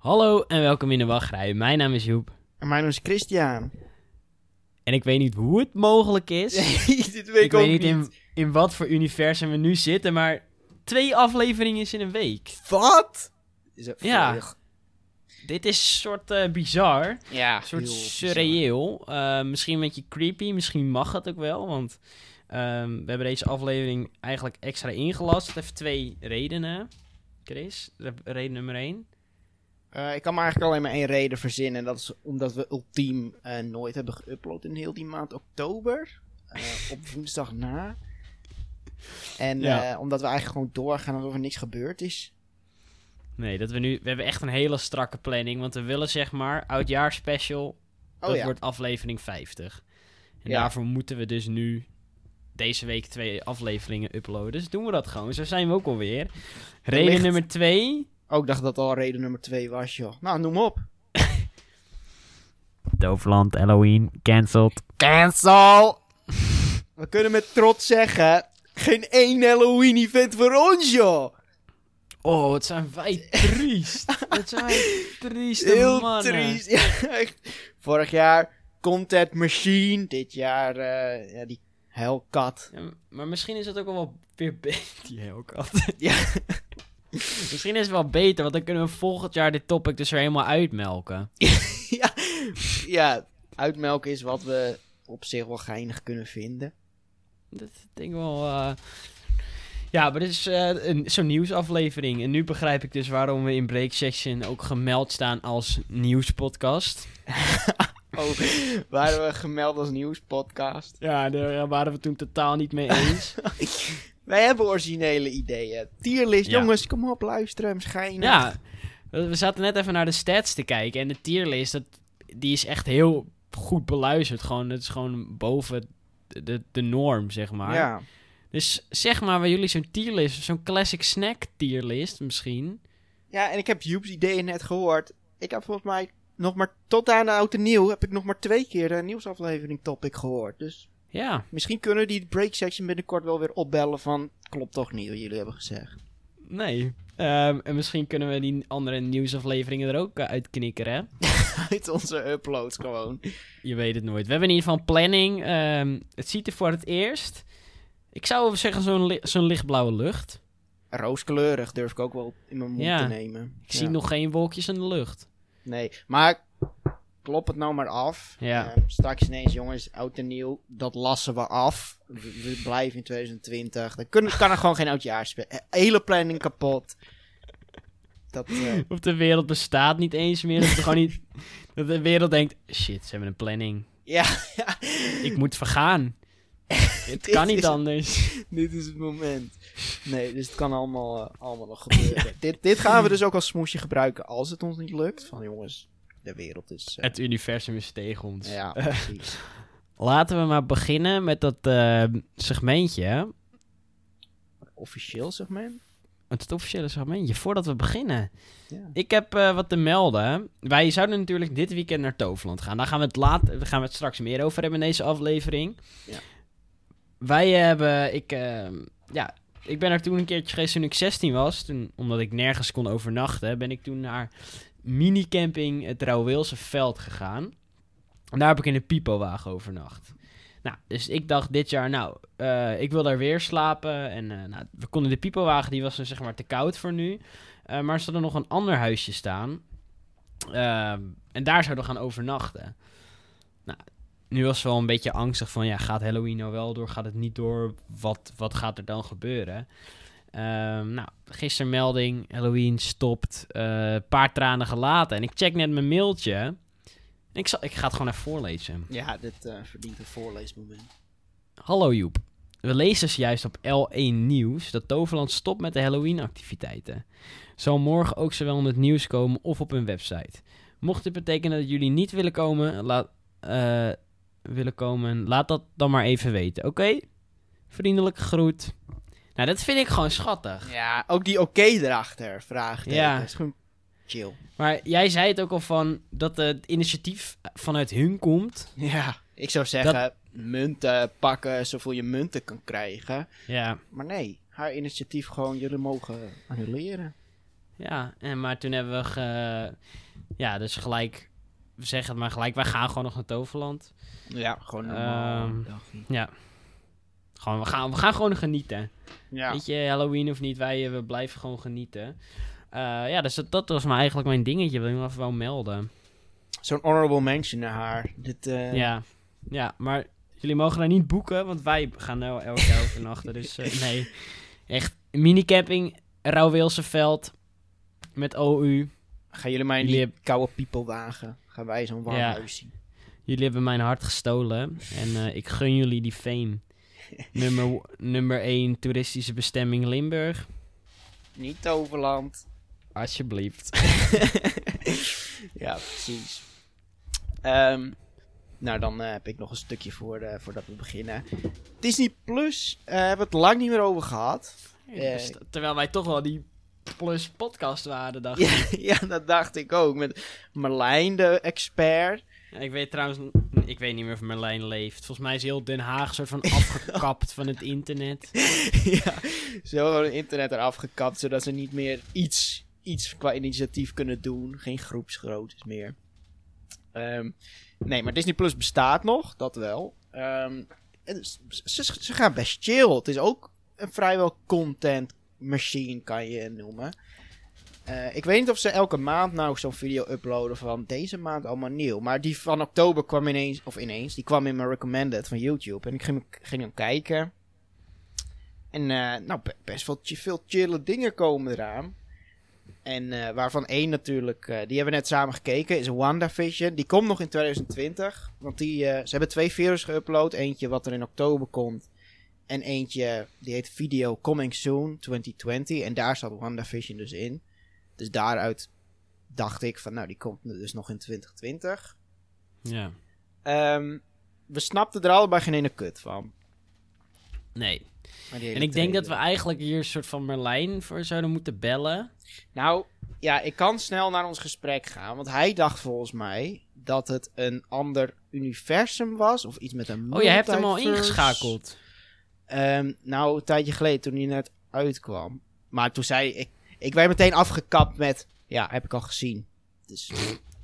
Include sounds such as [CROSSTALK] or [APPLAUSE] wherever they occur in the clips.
Hallo en welkom in de wachtrij. Mijn naam is Joep. En mijn naam is Christian. En ik weet niet hoe het mogelijk is. [LAUGHS] Dit weet ik weet niet in, in wat voor universum we nu zitten, maar twee afleveringen is in een week. Wat? Is dat Ja. Dit is een soort eh, bizar, Ja, een soort surreëel. Eh, misschien een beetje creepy, misschien mag het ook wel, want ehm, we hebben deze aflevering eigenlijk extra ingelast. Het heeft twee redenen, Chris. Re- Reden nummer één. Eh, ik kan me eigenlijk alleen maar één reden verzinnen. En dat is omdat we ultiem eh, nooit hebben geüpload in heel die maand oktober. Eh, op woensdag na. En Ja. eh, omdat we eigenlijk gewoon doorgaan alsof er niks gebeurd is. Nee, dat we nu. We hebben echt een hele strakke planning. Want we willen zeg maar oudjaarspecial. Oh dat ja. wordt aflevering 50. En Ja. daarvoor moeten we dus nu deze week twee afleveringen uploaden. Dus doen we dat gewoon. Zo zijn we ook alweer. Reden ligt- nummer twee. Oh, ik dacht dat al reden nummer twee was, joh. Nou, noem op. [LAUGHS] Doofland, Halloween, cancelled. Cancel! we kunnen met trots zeggen... Geen één Halloween-event voor ons, joh! Oh, wat zijn wij triest. [LAUGHS] wat zijn wij trieste Heel mannen. triest. Ja, echt. Vorig jaar Content Machine. Dit jaar eh, ja, die Hellcat. Ja, maar misschien is het ook wel weer [LAUGHS] beter. Die Hellcat. Ja. [LAUGHS] misschien is het wel beter, want dan kunnen we volgend jaar dit topic dus weer helemaal uitmelken. [LAUGHS] ja, ja, uitmelken is wat we op zich wel geinig kunnen vinden. Dat denk ik wel. eh, Ja, maar dit is eh, een, zo'n nieuwsaflevering. En nu begrijp ik dus waarom we in Break Section ook gemeld staan als nieuwspodcast. [LAUGHS] Oh, waren we gemeld als nieuwspodcast? Ja, daar waren we toen totaal niet mee eens. Wij hebben originele ideeën. Tierlist, Ja. jongens, kom op, luisteren, schijnen. ja, we zaten net even naar de stats te kijken. En de tierlist, dat, die is echt heel goed beluisterd. Gewoon, het is gewoon boven de, de, norm, zeg maar. ja. Dus zeg maar, bij jullie zo'n tierlist, zo'n classic snack tierlist misschien. Ja, en ik heb Joep's ideeën net gehoord. Ik heb volgens mij nog maar tot aan de oude nieuw heb ik nog maar twee keer de nieuwsaflevering topic gehoord. Dus Ja, misschien kunnen we die break section binnenkort wel weer opbellen van klopt toch niet wat jullie hebben gezegd. Nee. Ehm, en misschien kunnen we die andere nieuwsafleveringen er ook uh, uitknikkeren, hè? [LAUGHS] Uit onze uploads gewoon. Je weet het nooit. We hebben in ieder geval planning. Ehm, het ziet er voor het eerst... Ik zou zeggen zo'n li- zo'n lichtblauwe lucht. Rooskleurig durf ik ook wel in mijn mond Ja. te nemen. Ik zie nog geen wolkjes in de lucht. Nee, maar klop het nou maar af. Ja. Eh, straks ineens, jongens, oud en nieuw, dat lassen we af. We, we blijven in 2020. Dan kunnen, kan er gewoon geen oudjaar spelen. Hele planning kapot. Dat, eh, [LAUGHS] Of de wereld bestaat niet eens meer. Dat, gewoon niet, [LAUGHS] dat de wereld denkt... Shit, ze hebben een planning. ja, ja. [LAUGHS] Ik moet vergaan. Het kan niet is- anders. Dit is het moment. Nee, dus het kan allemaal, eh, allemaal nog gebeuren. dit, dit gaan we dus ook als smoesje gebruiken als het ons niet lukt. Van jongens, de wereld is... eh, Het universum is tegen ons. ja, [LAUGHS] precies. Laten we maar beginnen met dat eh, segmentje. Officieel segment? Het officiële segmentje, voordat we beginnen. Ja. Ik heb eh, wat te melden. Wij zouden natuurlijk dit weekend naar Toverland gaan. Daar gaan we het, laat, daar gaan we het straks meer over hebben in deze aflevering. Ja. Wij hebben, ik, eh, ja, ik ben er toen een keertje geweest toen ik 16 was. Toen, omdat ik nergens kon overnachten, ben ik toen naar minicamping het Rauwweelse Veld gegaan. En daar heb ik in een pipowagen overnacht. Nou, dus ik dacht dit jaar, nou, eh, ik wil daar weer slapen. En eh, nou, we konden de pipowagen, die was dan zeg maar te koud voor nu. Eh, maar er zat er nog een ander huisje staan. En daar zouden we gaan overnachten. Nou, nu was het wel een beetje angstig van, ja, gaat Halloween nou wel door? Gaat het niet door? Wat, wat gaat er dan gebeuren? Ehm, nou, gisteren melding, Halloween stopt, eh paar tranen gelaten. En ik check net mijn mailtje. En ik, zal, ik ga het gewoon even voorlezen. Ja, dit eh, verdient een voorleesmoment. Hallo Joep. We lezen juist op L1 Nieuws dat Toverland stopt met de Halloween-activiteiten. Zal morgen ook zowel in het nieuws komen of op hun website. Mocht dit betekenen dat jullie niet willen komen, laat, eh, willen komen, laat dat dan maar even weten, oké? Vriendelijke groet. Nou, dat vind ik gewoon schattig. Ja, ook die oké erachter, vraagteken. Ja. is gewoon chill. Maar jij zei het ook al van dat het initiatief vanuit hun komt. Ja, ik zou zeggen, munten pakken zoveel je munten kan krijgen. Ja, Maar nee, haar initiatief gewoon, jullie mogen annuleren. Ja, en, maar toen hebben we ge, ja, dus gelijk, we zeggen het maar gelijk, wij gaan gewoon nog naar Toverland. Ja, gewoon normaal. Ehm, dagje. Ja. Gewoon, we gaan, we gaan gewoon genieten. Ja. Weet je, Halloween of niet, wij eh, we blijven gewoon genieten. Eh, ja, dus dat, dat was maar eigenlijk mijn dingetje, wil ik nog even wel melden. Zo'n honorable mention naar haar. Dit, eh, Ja. ja, maar jullie mogen daar niet boeken, want wij gaan nou elke keer overnachten. Dus nee, echt minicamping, Rauwweelse veld met OU. Gaan jullie mij Jullie die koude piepelwagen? Gaan wij zo'n warm Ja. huis zien? Jullie hebben mijn hart gestolen en ik gun jullie die fame. [LAUGHS] nummer, nummer 1 toeristische bestemming Limburg. Niet Toverland. Alsjeblieft. [LAUGHS] ja, precies. Ehm, nou, dan eh, heb ik nog een stukje voor, eh, voordat we beginnen. Disney Plus eh, hebben we het lang niet meer over gehad. Dus terwijl wij toch wel die plus podcast waren, dacht ik. ja, [LAUGHS] ja, dat dacht ik ook. Met Marlijn, de expert. Ja, Ik weet trouwens, ik weet niet meer of Merlijn leeft. Volgens mij is heel Den Haag soort van [LAUGHS] afgekapt van het internet. [LAUGHS] ja, zo gewoon het internet eraf gekapt, zodat ze niet meer iets, iets qua initiatief kunnen doen. Geen groepsgroottes meer. Ehm, nee, maar Disney Plus bestaat nog, dat wel. Ehm, ze, ze gaan best chill. Het is ook een vrijwel content machine, kan je noemen. Eh, ik weet niet of ze elke maand nou zo'n video uploaden van deze maand allemaal nieuw. Maar die van oktober kwam ineens, of ineens, die kwam in mijn recommended van YouTube. En ik ging, ging hem kijken. En eh, nou, be- best wel veel chille dingen komen eraan. En eh, waarvan één natuurlijk, die hebben we net samen gekeken, is WandaVision. Die komt nog in 2020. Want die, ze hebben twee video's geüpload. Eentje wat er in oktober komt. En eentje, die heet Video Coming Soon 2020. En daar zat WandaVision dus in. Dus daaruit dacht ik van, nou, die komt dus nog in 2020. Ja. Ehm, we snapten er allebei geen ene kut van. Nee. En ik denk dat we eigenlijk hier een soort van Merlijn voor zouden moeten bellen. Nou, ja, ik kan snel naar ons gesprek gaan. Want hij dacht volgens mij dat het een ander universum was. Of iets met een Oh, je hebt hem al ingeschakeld. Ehm, nou, een tijdje geleden toen hij net uitkwam. Maar toen zei ik... Ik werd meteen afgekapt met... Ja, heb ik al gezien. Dus...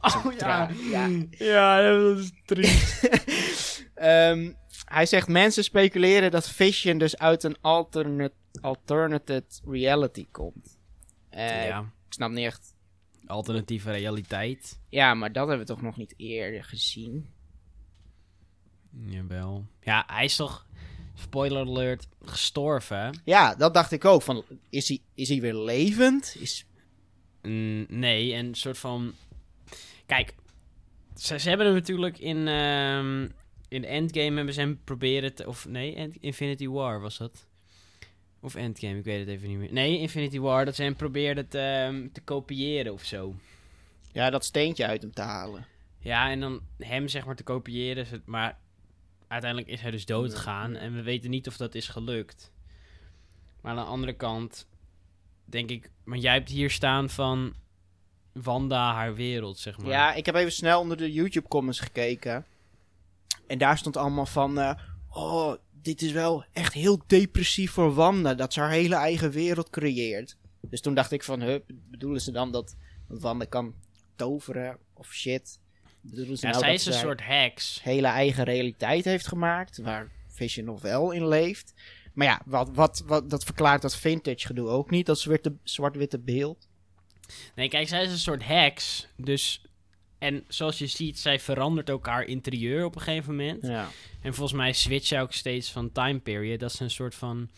Oh ja. Ja. Ja, dat is triest. [LAUGHS] Ehm, hij zegt mensen speculeren dat Vision dus uit een alternate, alternative reality komt. Eh, ja. Ik snap niet echt... Alternatieve realiteit. Ja, maar dat hebben we toch nog niet eerder gezien. Jawel. Ja, hij is toch, spoiler alert, gestorven. Ja, dat dacht ik ook. Van, is, hij, is hij weer levend? Is, Mm, nee, en een soort van... Kijk, ze, ze hebben hem natuurlijk in, ehm, in Endgame hebben ze hem proberen te... Of nee, End- Infinity War was dat. Of Endgame, ik weet het even niet meer. Nee, Infinity War, dat ze hem probeerden te, ehm, te kopiëren of zo. ja, dat steentje uit hem te halen. Ja, en dan hem zeg maar te kopiëren. Maar uiteindelijk is hij dus dood gegaan. Ja. En we weten niet of dat is gelukt. Maar aan de andere kant denk ik... Maar jij hebt hier staan van Wanda, haar wereld, zeg maar. Ja, ik heb even snel onder de YouTube comments gekeken. En daar stond allemaal van... eh, oh, dit is wel echt heel depressief voor Wanda. Dat ze haar hele eigen wereld creëert. Dus toen dacht ik van... Huh, bedoelen ze dan dat, dat Wanda kan toveren of shit? Bedoelen ze Ja, nou zij dat is een zij soort heks. hele eigen realiteit heeft gemaakt... waar Vision nog wel in leeft? Maar ja, wat, wat, wat, dat verklaart dat vintage gedoe ook niet. Dat zwart-witte beeld. Nee, kijk, zij is een soort heks. Dus... En zoals je ziet, zij verandert ook haar interieur op een gegeven moment. Ja. En volgens mij switcht zij ook steeds van time period. Dat ze een soort van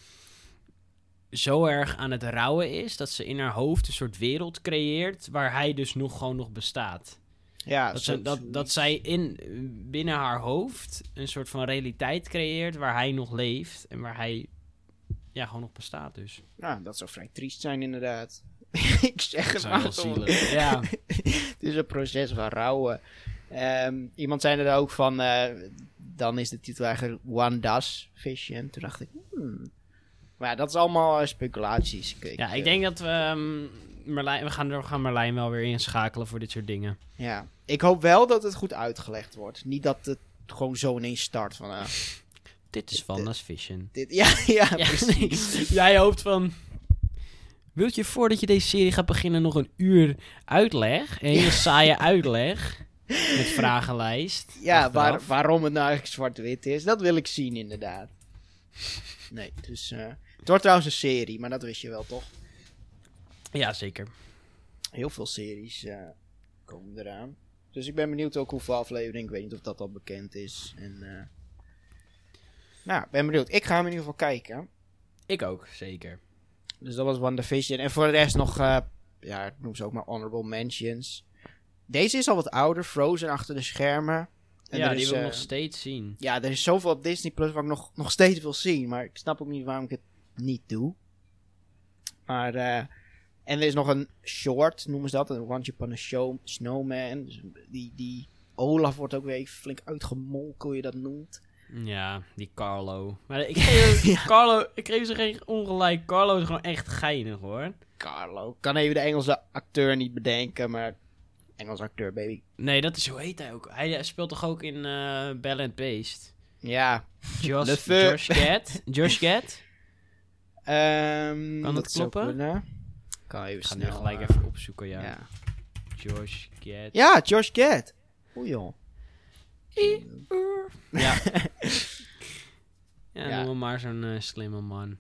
zo erg aan het rouwen is dat ze in haar hoofd een soort wereld creëert waar hij dus nog gewoon nog bestaat. Ja, Dat, ze, dat, dat zij in, binnen haar hoofd een soort van realiteit creëert waar hij nog leeft en waar hij ja, gewoon nog bestaat dus. Nou, dat zou vrij triest zijn inderdaad. [LAUGHS] ik zeg het maar zielig. Ja. [LAUGHS] het is een proces van rouwen. Ehm, iemand zei er ook van, eh, dan is de titel eigenlijk One Does Vision. Toen dacht ik, hmm. Maar ja, dat is allemaal eh, speculaties. Kijk, ja, ik eh, denk dat we ehm, Merlijn, we gaan, we gaan Merlijn wel weer inschakelen voor dit soort dingen. Ja, ik hoop wel dat het goed uitgelegd wordt. Niet dat het gewoon zo ineens start van, ah, [LAUGHS] Dit is Wanda's Vision. dit, ja, [LAUGHS] ja, Ja, precies. nee. [LAUGHS] Jij hoopt van. Wilt je voordat je deze serie gaat beginnen nog een uur uitleg? Een hele saaie uitleg. Met vragenlijst. Ja, waar, waarom het nou eigenlijk zwart-wit is, dat wil ik zien inderdaad. Nee, dus... eh, het wordt trouwens een serie, maar dat wist je wel toch? Ja, zeker. Heel veel series eh, komen eraan. Dus ik ben benieuwd ook hoeveel afleveringen. Ik weet niet of dat al bekend is. En, eh, nou, ben benieuwd. Ik ga hem in ieder geval kijken. Ik ook, zeker. Dus dat was WandaVision. En voor de rest nog, eh, ja, ik noem ze ook maar honorable mentions. Deze is al wat ouder, Frozen achter de schermen. En ja, die is, wil ik nog steeds zien. Ja, er is zoveel op Disney Plus wat ik nog, nog steeds wil zien. Maar ik snap ook niet waarom ik het niet doe. Maar, eh, en er is nog een short, noemen ze dat. Een Once Upon a Show, Snowman. Dus die, die Olaf wordt ook weer flink uitgemolken, hoe je dat noemt. Ja, die Carlo. Maar ik [LAUGHS] geef, Ja. Carlo, ik geef ze geen ongelijk. Carlo is gewoon echt geinig hoor. Carlo. Kan even de Engelse acteur niet bedenken, maar... Engelse acteur, baby. Nee, dat is, hoe heet hij ook? Hij eh, speelt toch ook in uh, Bell and Beast? Ja. Josh. Josh Gad? [LAUGHS] Josh Gad? Ehm, Kan dat zou kloppen? Kan even Ik ga nu snel, gelijk eh, even opzoeken, ja. Ja. Josh Gad. ja, Josh Gad. Oei joh. Ja. [LAUGHS] ja, Ja. noem maar zo'n eh, slimme man.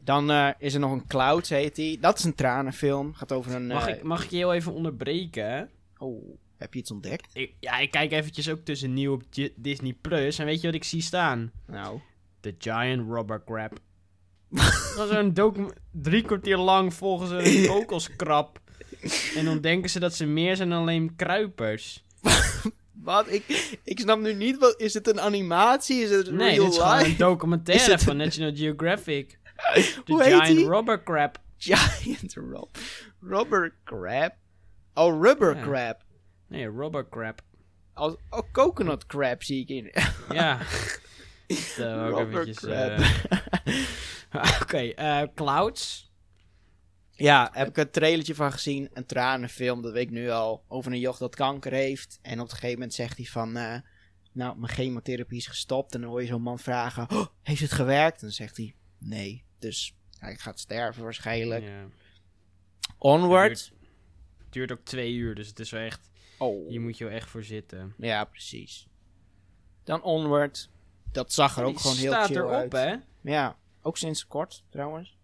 Dan eh, is er nog een Clouds, heet die. Dat is een tranenfilm. Gaat over een... Mag, ik, mag ik je heel even onderbreken? Oh, heb je iets ontdekt? Ik, ja, ik kijk eventjes ook tussen nieuw op Di- Disney Plus. En weet je wat ik zie staan? Nou. The Giant Rubber Crab. [LAUGHS] Dat is een docu- drie kwartier lang volgen ze een [LAUGHS] kokoskrab. En dan denken ze dat ze meer zijn dan alleen kruipers. [LAUGHS] Wat? Ik, ik snap nu niet, wat, is het een animatie? Is het Nee, real dit is gewoon een documentaire van National Geographic. The Hoe Giant? Rubber Crab. Giant rob rubber crab? Oh, rubber Ja. crab. Nee, Rubber Crab. Als, oh, coconut crab zie ik in. Ja. Dat rubber eventjes, crab. [LAUGHS] Oké, eh, Clouds. Ja, heb ik een trailertje van gezien. Een tranenfilm, dat weet ik nu al. Over een joch dat kanker heeft. En op een gegeven moment zegt hij van... eh, nou, mijn chemotherapie is gestopt. En dan hoor je zo'n man vragen... "Oh, heeft het gewerkt? En dan zegt hij... Nee. Dus hij gaat sterven waarschijnlijk. Ja. Onward. Het duurt ook twee uur, dus het is wel echt... Oh. Hier moet je wel echt voor zitten. Ja, precies. Dan Onward. Dat zag er ook gewoon heel staat chill erop, uit. hè? Ja, ook sinds kort trouwens.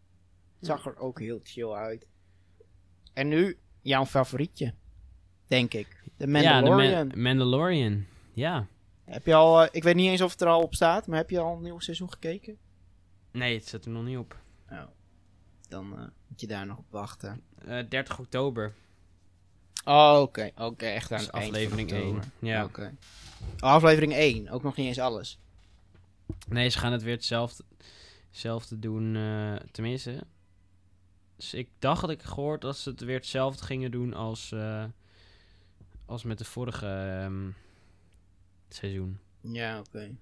Het zag er ook heel chill uit. En nu jouw favorietje, denk ik. De Mandalorian. Ja, de Ma- Mandalorian. Ja. Heb je al, eh, ik weet niet eens of het er al op staat, maar heb je al een nieuw seizoen gekeken? Nee, het zit er nog niet op. Oh, dan eh, moet je daar nog op wachten. Eh 30 oktober. Oh, oké. Oké, echt aan van aflevering oktober. 1. Ja. Oké. Oh, aflevering 1, ook nog niet eens alles. Nee, ze gaan het weer hetzelfde, hetzelfde doen. eh, tenminste. Dus ik dacht dat ik gehoord dat ze het weer hetzelfde gingen doen als, eh, als met de vorige ehm, seizoen. Ja, oké.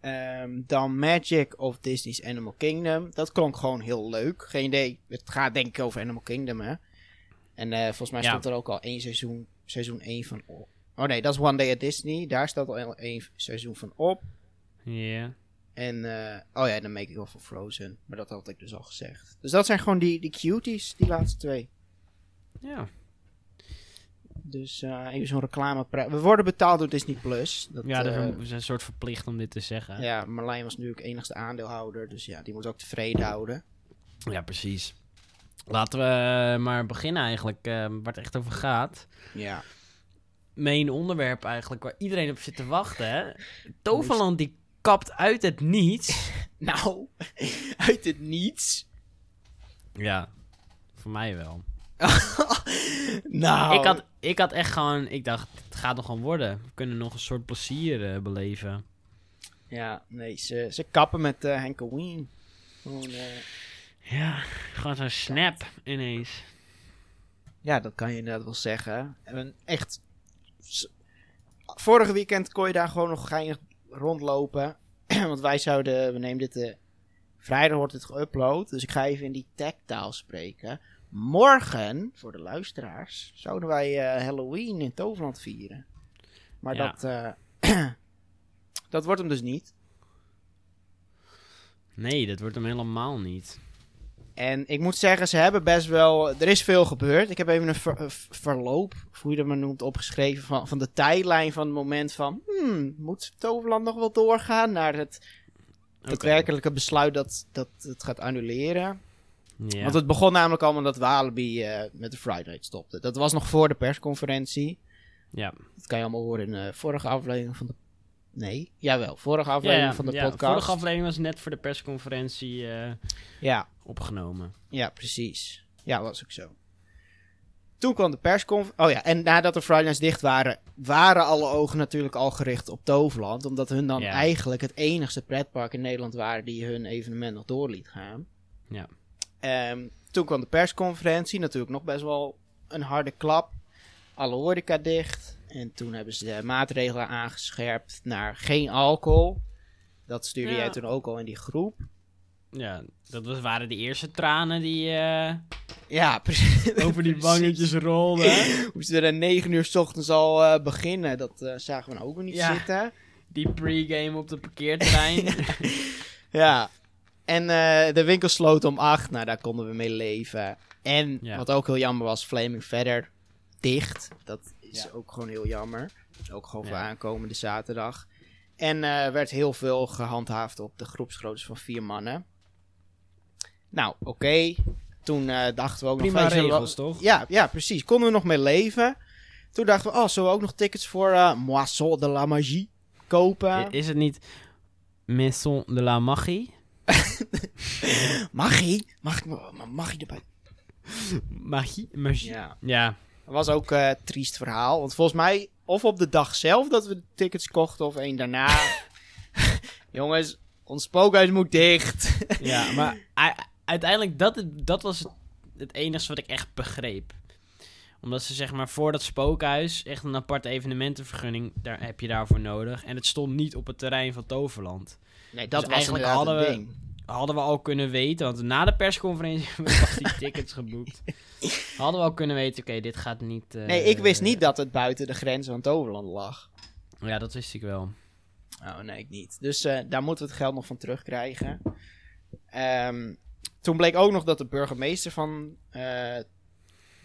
Ehm, dan Magic of Disney's Animal Kingdom. Dat klonk gewoon heel leuk. Geen idee. Het gaat denk ik over Animal Kingdom, hè? En eh, volgens mij Ja. stond er ook al één seizoen, seizoen 1 van op. Oh nee, dat is One Day at Disney. Daar staat al één seizoen van op. Ja. En, eh, oh ja, dan Make Off of Frozen. Maar dat had ik dus al gezegd. Dus dat zijn gewoon die, die cuties, die laatste twee. Ja. Dus eh, even zo'n reclame. We worden betaald door Disney Plus. Dat, Ja, dat eh, we zijn een soort verplicht om dit te zeggen. Ja, Marlijn was natuurlijk enigste aandeelhouder. Dus ja, die moet ook tevreden houden. Ja, precies. Laten we maar beginnen eigenlijk, waar het echt over gaat. Ja. Main onderwerp eigenlijk, waar iedereen op zit te wachten. Hè? Toverland die kapt uit het niets. [LAUGHS] Nou, [LAUGHS] uit het niets. Ja, voor mij wel. [LAUGHS] nou, Ik, had, ik had echt gewoon, ik dacht, het gaat nog gewoon worden. We kunnen nog een soort plezier eh, beleven. Ja, nee, ze, ze kappen met Henk Wien. Gewoon, eh, Ja, gewoon zo'n snap ineens. ja, dat kan je inderdaad wel zeggen. En echt... Vorige weekend kon je daar gewoon nog geinig rondlopen. [CLEARS THROAT] Want wij zouden... We nemen dit... eh, vrijdag wordt het geüpload. Dus ik ga even in die tech-taal spreken. Morgen, voor de luisteraars, zouden wij eh, Halloween in Toverland vieren. Maar Ja. dat... eh, [CLEARS THROAT] dat wordt hem dus niet. Nee, dat wordt hem helemaal niet. En ik moet zeggen, ze hebben best wel... Er is veel gebeurd. Ik heb even een ver- een verloop, hoe je dat maar noemt, opgeschreven... van, van de tijdlijn van het moment van... Hmm, moet Toverland nog wel doorgaan naar het daadwerkelijke besluit dat, dat het gaat annuleren? Want het begon namelijk allemaal dat Walibi eh, met de Friday stopte. Dat was nog voor de persconferentie. ja. Dat kan je allemaal horen in de vorige aflevering van de... Nee, jawel, vorige aflevering ja, van de ja, podcast. vorige aflevering was net voor de persconferentie eh, Ja, opgenomen. ja, precies. Ja, was ook zo. Toen kwam de persconferentie. Oh ja, en nadat de Friday Nights dicht waren, waren alle ogen natuurlijk al gericht op Toverland. Omdat hun dan Ja. eigenlijk het enigste pretpark in Nederland waren die hun evenement nog door liet gaan. Ja. Ehm, toen kwam de persconferentie, natuurlijk nog best wel een harde klap. Alle horeca dicht. En toen hebben ze de maatregelen aangescherpt naar geen alcohol. Dat stuurde Ja. jij toen ook al in die groep. Ja, dat was, waren de eerste tranen die eh, Ja, [LAUGHS] precies. over die wangetjes rolden. [LAUGHS] Moesten we er negen uur s ochtends al eh, beginnen. Dat eh, zagen we nou ook weer niet Ja. zitten. die pregame op de parkeerterrein. [LAUGHS] Ja. En de winkel sloot om acht. Nou, daar konden we mee leven. En Ja. wat ook heel jammer was, Flaming verder dicht. Dat is Ja. ook gewoon heel jammer. Ook gewoon voor aankomende zaterdag. En werd heel veel gehandhaafd op de groepsgroottes van vier mannen. Nou, oké. Toen eh, dachten we ook Prima nog... wel- regels, toch? Ja, ja, precies. Konden we nog mee leven. Toen dachten we, oh, zullen we ook nog tickets voor eh Moisson de la Magie kopen? Is het niet Maison de la Magie? [LAUGHS] Magie? Mag ik me- ma- magie erbij? Magie? Magie? Ja. Ja. Dat was ook eh, een triest verhaal. Want volgens mij, of op de dag zelf dat we de tickets kochten, of één daarna. [LAUGHS] Jongens, ons spookhuis moet dicht. Ja, maar [LAUGHS] uiteindelijk, dat, dat was het, enige wat ik echt begreep. Omdat ze zeg maar voor dat spookhuis echt een aparte evenementenvergunning, daar heb je daarvoor nodig. En het stond niet op het terrein van Toverland. Nee, dat Dus was eigenlijk hadden we- ding. Hadden we al kunnen weten, want na de persconferentie [LAUGHS] hebben we die tickets geboekt. Hadden we al kunnen weten, oké, dit gaat niet... eh, Nee, ik wist niet dat het buiten de grenzen van Toverland lag. Ja, dat wist ik wel. Oh, nee, ik niet. Dus eh, daar moeten we het geld nog van terugkrijgen. Ehm, toen bleek ook nog dat de burgemeester van eh,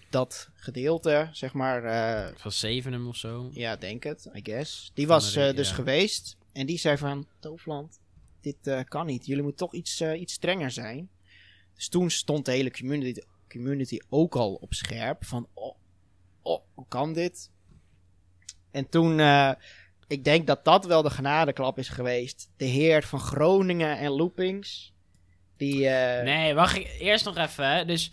dat gedeelte, zeg maar, eh, Van Zevenum of zo. ja, denk het, I guess. Die Van was de eh, dus ja. geweest en die zei van, Toverland, dit kan niet. Jullie moeten toch iets, iets strenger zijn. Dus toen stond de hele community, community ook al op scherp van, oh, oh, hoe kan dit? En toen, ik denk dat dat wel de genadeklap is geweest. De heer van Groningen en Loopings, die... eh, Nee, wacht ik eerst nog even. Dus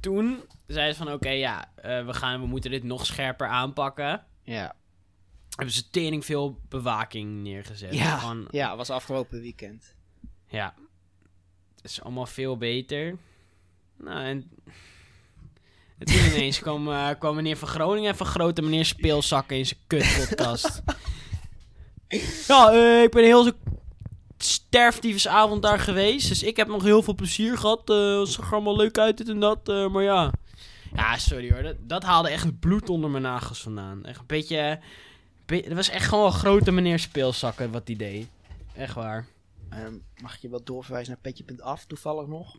toen zei ze van oké, ja, eh, we, gaan, we moeten dit nog scherper aanpakken. Ja, Hebben ze tering veel bewaking neergezet. ja, Gewoon, ja, was afgelopen weekend. ja. Het is allemaal veel beter. Nou, en... en toen ineens [LAUGHS] kwam, eh, kwam meneer van Groningen van grote meneer speelzakken in zijn kutpodcast. [LAUGHS] ja, ik ben heel zo sterfdiefsavond daar geweest. Dus ik heb nog heel veel plezier gehad. eh het zag er allemaal leuk uit, dit en dat. eh, maar ja. Ja, sorry hoor. Dat, dat haalde echt het bloed onder mijn nagels vandaan. Echt een beetje... be- Het was echt gewoon een grote meneer speelzakken wat die deed. Echt waar. Ehm, mag ik je wel doorverwijzen naar petje.af toevallig nog?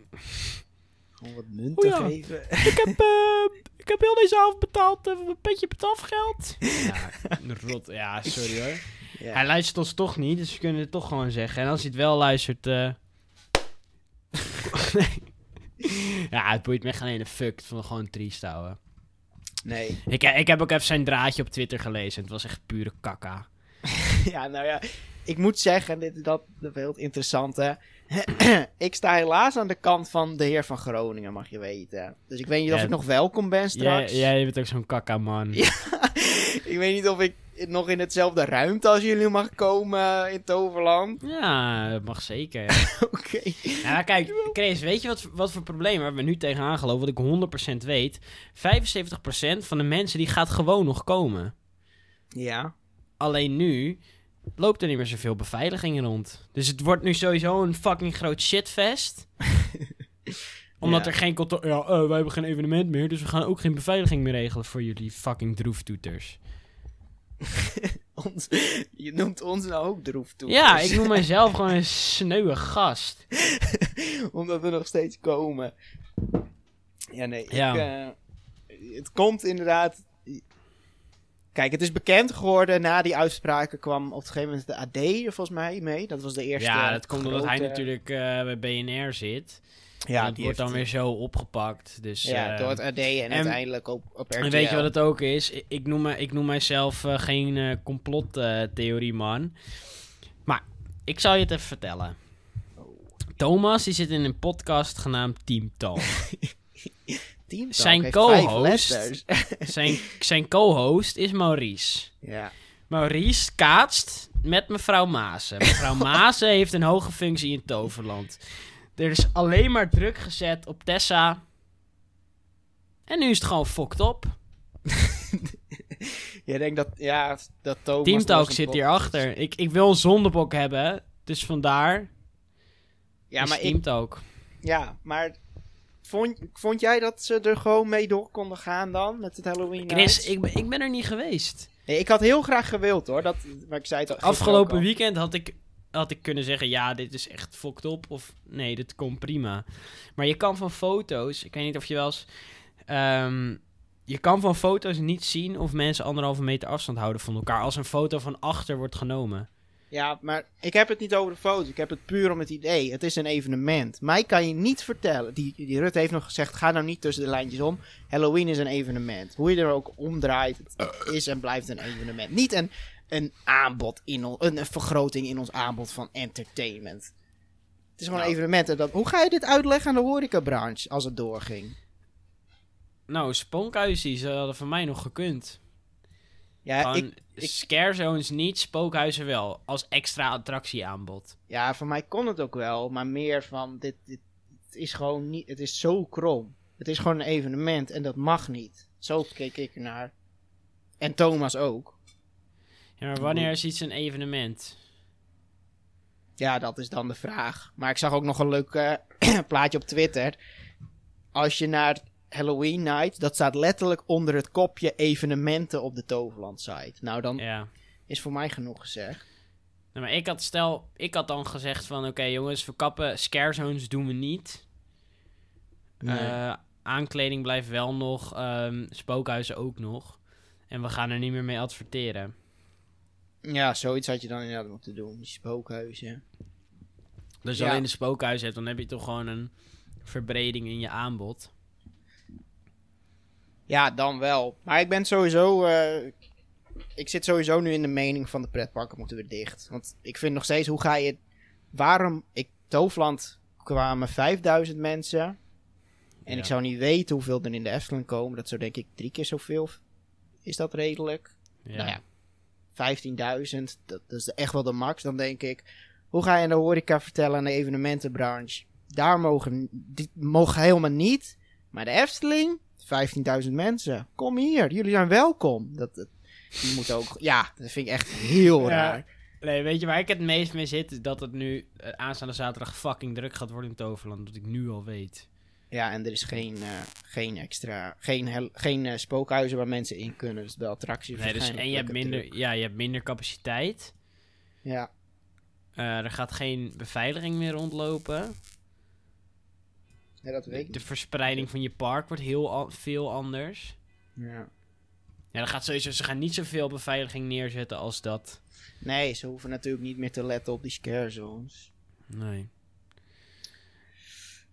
Gewoon wat Oh munten ja. geven. Ik heb, [LAUGHS] eh, ik heb heel deze avond betaald uh, petje petaf geld. Ja, rot. Ja, sorry hoor. Hij luistert ons toch niet, dus we kunnen het toch gewoon zeggen. En als hij het wel luistert... eh [LAUGHS] [LAUGHS] ja, het boeit me geen ene fuck. Het vond gewoon triest houden. Nee. Ik, ik heb ook even zijn draadje op Twitter gelezen. Het was echt pure kakka. [LAUGHS] ja, nou ja. Ik moet zeggen, dit, dat, dat is heel interessant hè. [CLEARS THROAT] ik sta helaas aan de kant van de heer van Groningen, mag je weten. Dus ik weet niet of Ja. ik nog welkom ben Jij, straks. jij bent ook zo'n kakka man. Ja. ik weet niet of ik nog in hetzelfde ruimte als jullie mag komen in Toverland. Ja, dat mag zeker. [LAUGHS] Oké. Nou, maar kijk, Chris, weet je wat, wat voor probleem waar we nu tegenaan geloven? Wat ik 100% weet. 75% van de mensen die gaat gewoon nog komen. Ja. Alleen nu loopt er niet meer zoveel beveiliging rond. Dus het wordt nu sowieso een fucking groot shitfest. [LAUGHS] Omdat Ja. er geen controle... Ja, eh, wij hebben geen evenement meer, dus we gaan ook geen beveiliging meer regelen voor jullie fucking droeftoeters. [LAUGHS] Ons, je noemt ons nou ook droeftoeters. Ja, ik noem mezelf gewoon een [LAUGHS] sneuwe gast. Omdat we nog steeds komen. Ja, nee. Ja. Ik, eh, het komt inderdaad... Kijk, het is bekend geworden. Na die uitspraken kwam op een gegeven moment de AD volgens mij mee. Dat was de eerste Ja, dat komt omdat hij natuurlijk eh, bij BNR zit. Ja, en het die wordt dan weer zo opgepakt. Dus, Ja, eh, door het AD en, uiteindelijk op, op RTL. En weet je wat het ook is? Ik noem, me, ik noem mijzelf eh, geen eh complottheorie-man. maar ik zal je het even vertellen. Thomas die zit in een podcast genaamd Team Talk. [LAUGHS] Team zijn co-host- [LAUGHS] zijn, zijn co-host is Maurice. ja. Maurice kaatst met mevrouw Maasen. Mevrouw [LAUGHS] Maasen heeft een hoge functie in Toverland. Er is alleen maar druk gezet op Tessa. En nu is het gewoon fucked op. [LAUGHS] Je denkt dat, ja, dat Thomas... Team Talk zit hierachter. Ik, ik wil een zondebok hebben. Dus vandaar Ja, maar, Team Talk. ja, maar vond, vond jij dat ze er gewoon mee door konden gaan dan? Met het Halloween Chris, ik ben, ik ben er niet geweest. Nee, ik had heel graag gewild hoor. Dat, maar ik zei het Afgelopen weekend had ik, had ik kunnen zeggen... Ja, dit is echt fucked op. Of nee, dit komt prima. Maar je kan van foto's... Ik weet niet of je wel eens... ehm, je kan van foto's niet zien of mensen anderhalve meter afstand houden van elkaar... als een foto van achter wordt genomen. Ja, maar ik heb het niet over de foto. Ik heb het puur om het idee. Het is een evenement. Mij kan je niet vertellen. Die, die Rutte heeft nog gezegd: ga nou niet tussen de lijntjes om. Halloween is een evenement. Hoe je er ook omdraait, het is en blijft een evenement. Niet een, een aanbod in on- een, een vergroting in ons aanbod van entertainment. Het is gewoon Nou. een evenement. En dat, hoe ga je dit uitleggen aan de horecabranche als het doorging? Nou, spookhuizen, ze hadden van mij nog gekund. Ja, ik- scare zones niet, spookhuizen wel. Als extra attractieaanbod. ja, voor mij kon het ook wel. Maar meer van: dit, dit het is gewoon niet. Het is zo krom. Het is gewoon een evenement en dat mag niet. Zo keek ik ernaar. En Thomas ook. Ja, maar wanneer is iets een evenement? Ja, dat is dan de vraag. Maar ik zag ook nog een leuk eh, [CLEARS THROAT] plaatje op Twitter. Als je naar Halloween Night, dat staat letterlijk onder het kopje evenementen op de Toverland site. Nou, dan Ja. is voor mij genoeg gezegd. Nou, maar ik had, stel, ik had dan gezegd van... Oké jongens, we kappen scare zones doen we niet. Eh, aankleding blijft wel nog. ehm, spookhuizen ook nog. En we gaan er niet meer mee adverteren. ja, zoiets had je dan inderdaad moeten doen. Die spookhuizen. Dus Ja. alleen de spookhuizen hebt, dan heb je toch gewoon een verbreding in je aanbod. Ja, dan wel. Maar ik ben sowieso. eh, ik zit sowieso nu in de mening van de pretparken moeten weer dicht. Want ik vind nog steeds, hoe ga je. Waarom. Ik, Toverland kwamen 5000 mensen. En Ja. ik zou niet weten hoeveel er in de Efteling komen. Dat zou denk ik drie keer zoveel. Is dat redelijk? Ja. Nou ja, 15.000. Dat, dat is echt wel de max. Dan denk ik. Hoe ga je aan de horeca vertellen aan de evenementenbranche? Daar mogen. Die mogen helemaal niet. Maar de Efteling. 15.000 mensen. Kom hier, jullie zijn welkom. Dat, dat, die moet ook. Ja, dat vind ik echt heel Ja. raar. Nee, weet je waar ik het meest mee zit? Is dat het nu eh, aanstaande zaterdag fucking druk gaat worden in Toverland. Dat ik nu al weet. Ja, en er is geen, eh, geen extra. Geen, geen eh, spookhuizen waar mensen in kunnen. Dus de attracties. Nee, dus, en je hebt, minder, druk. ja, je hebt minder capaciteit. Ja. Er gaat geen beveiliging meer rondlopen. Dat weet ik. De verspreiding van je park wordt heel veel anders. Ja. Ja, dan gaat sowieso, ze gaan niet zoveel beveiliging neerzetten als dat. Nee, ze hoeven natuurlijk niet meer te letten op die scare zones. Nee.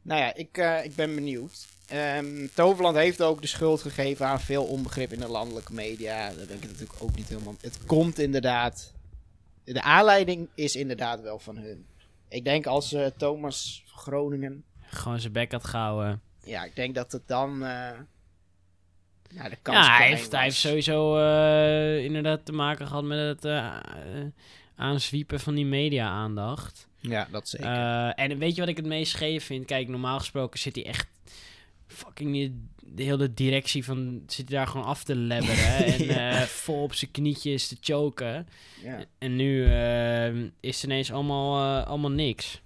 Nou ja, ik, eh, ik ben benieuwd. Ehm, Toverland heeft ook de schuld gegeven aan veel onbegrip in de landelijke media. Daar ben ik natuurlijk ook niet helemaal... Het komt inderdaad... De aanleiding is inderdaad wel van hun. Ik denk als eh, Thomas Groningen... Gewoon zijn bek had gehouden. Ja, ik denk dat het dan... nou, de kans Ja, hij heeft, hij heeft sowieso eh, inderdaad te maken gehad met het eh, aanzwiepen van die media-aandacht. Ja, dat zeker. En weet je wat ik het meest scheef vind? Kijk, normaal gesproken zit hij echt fucking die, de hele directie van... Zit hij daar gewoon af te lebberen [LAUGHS] en vol op zijn knietjes te choken. ja. En nu is het ineens allemaal, allemaal niks.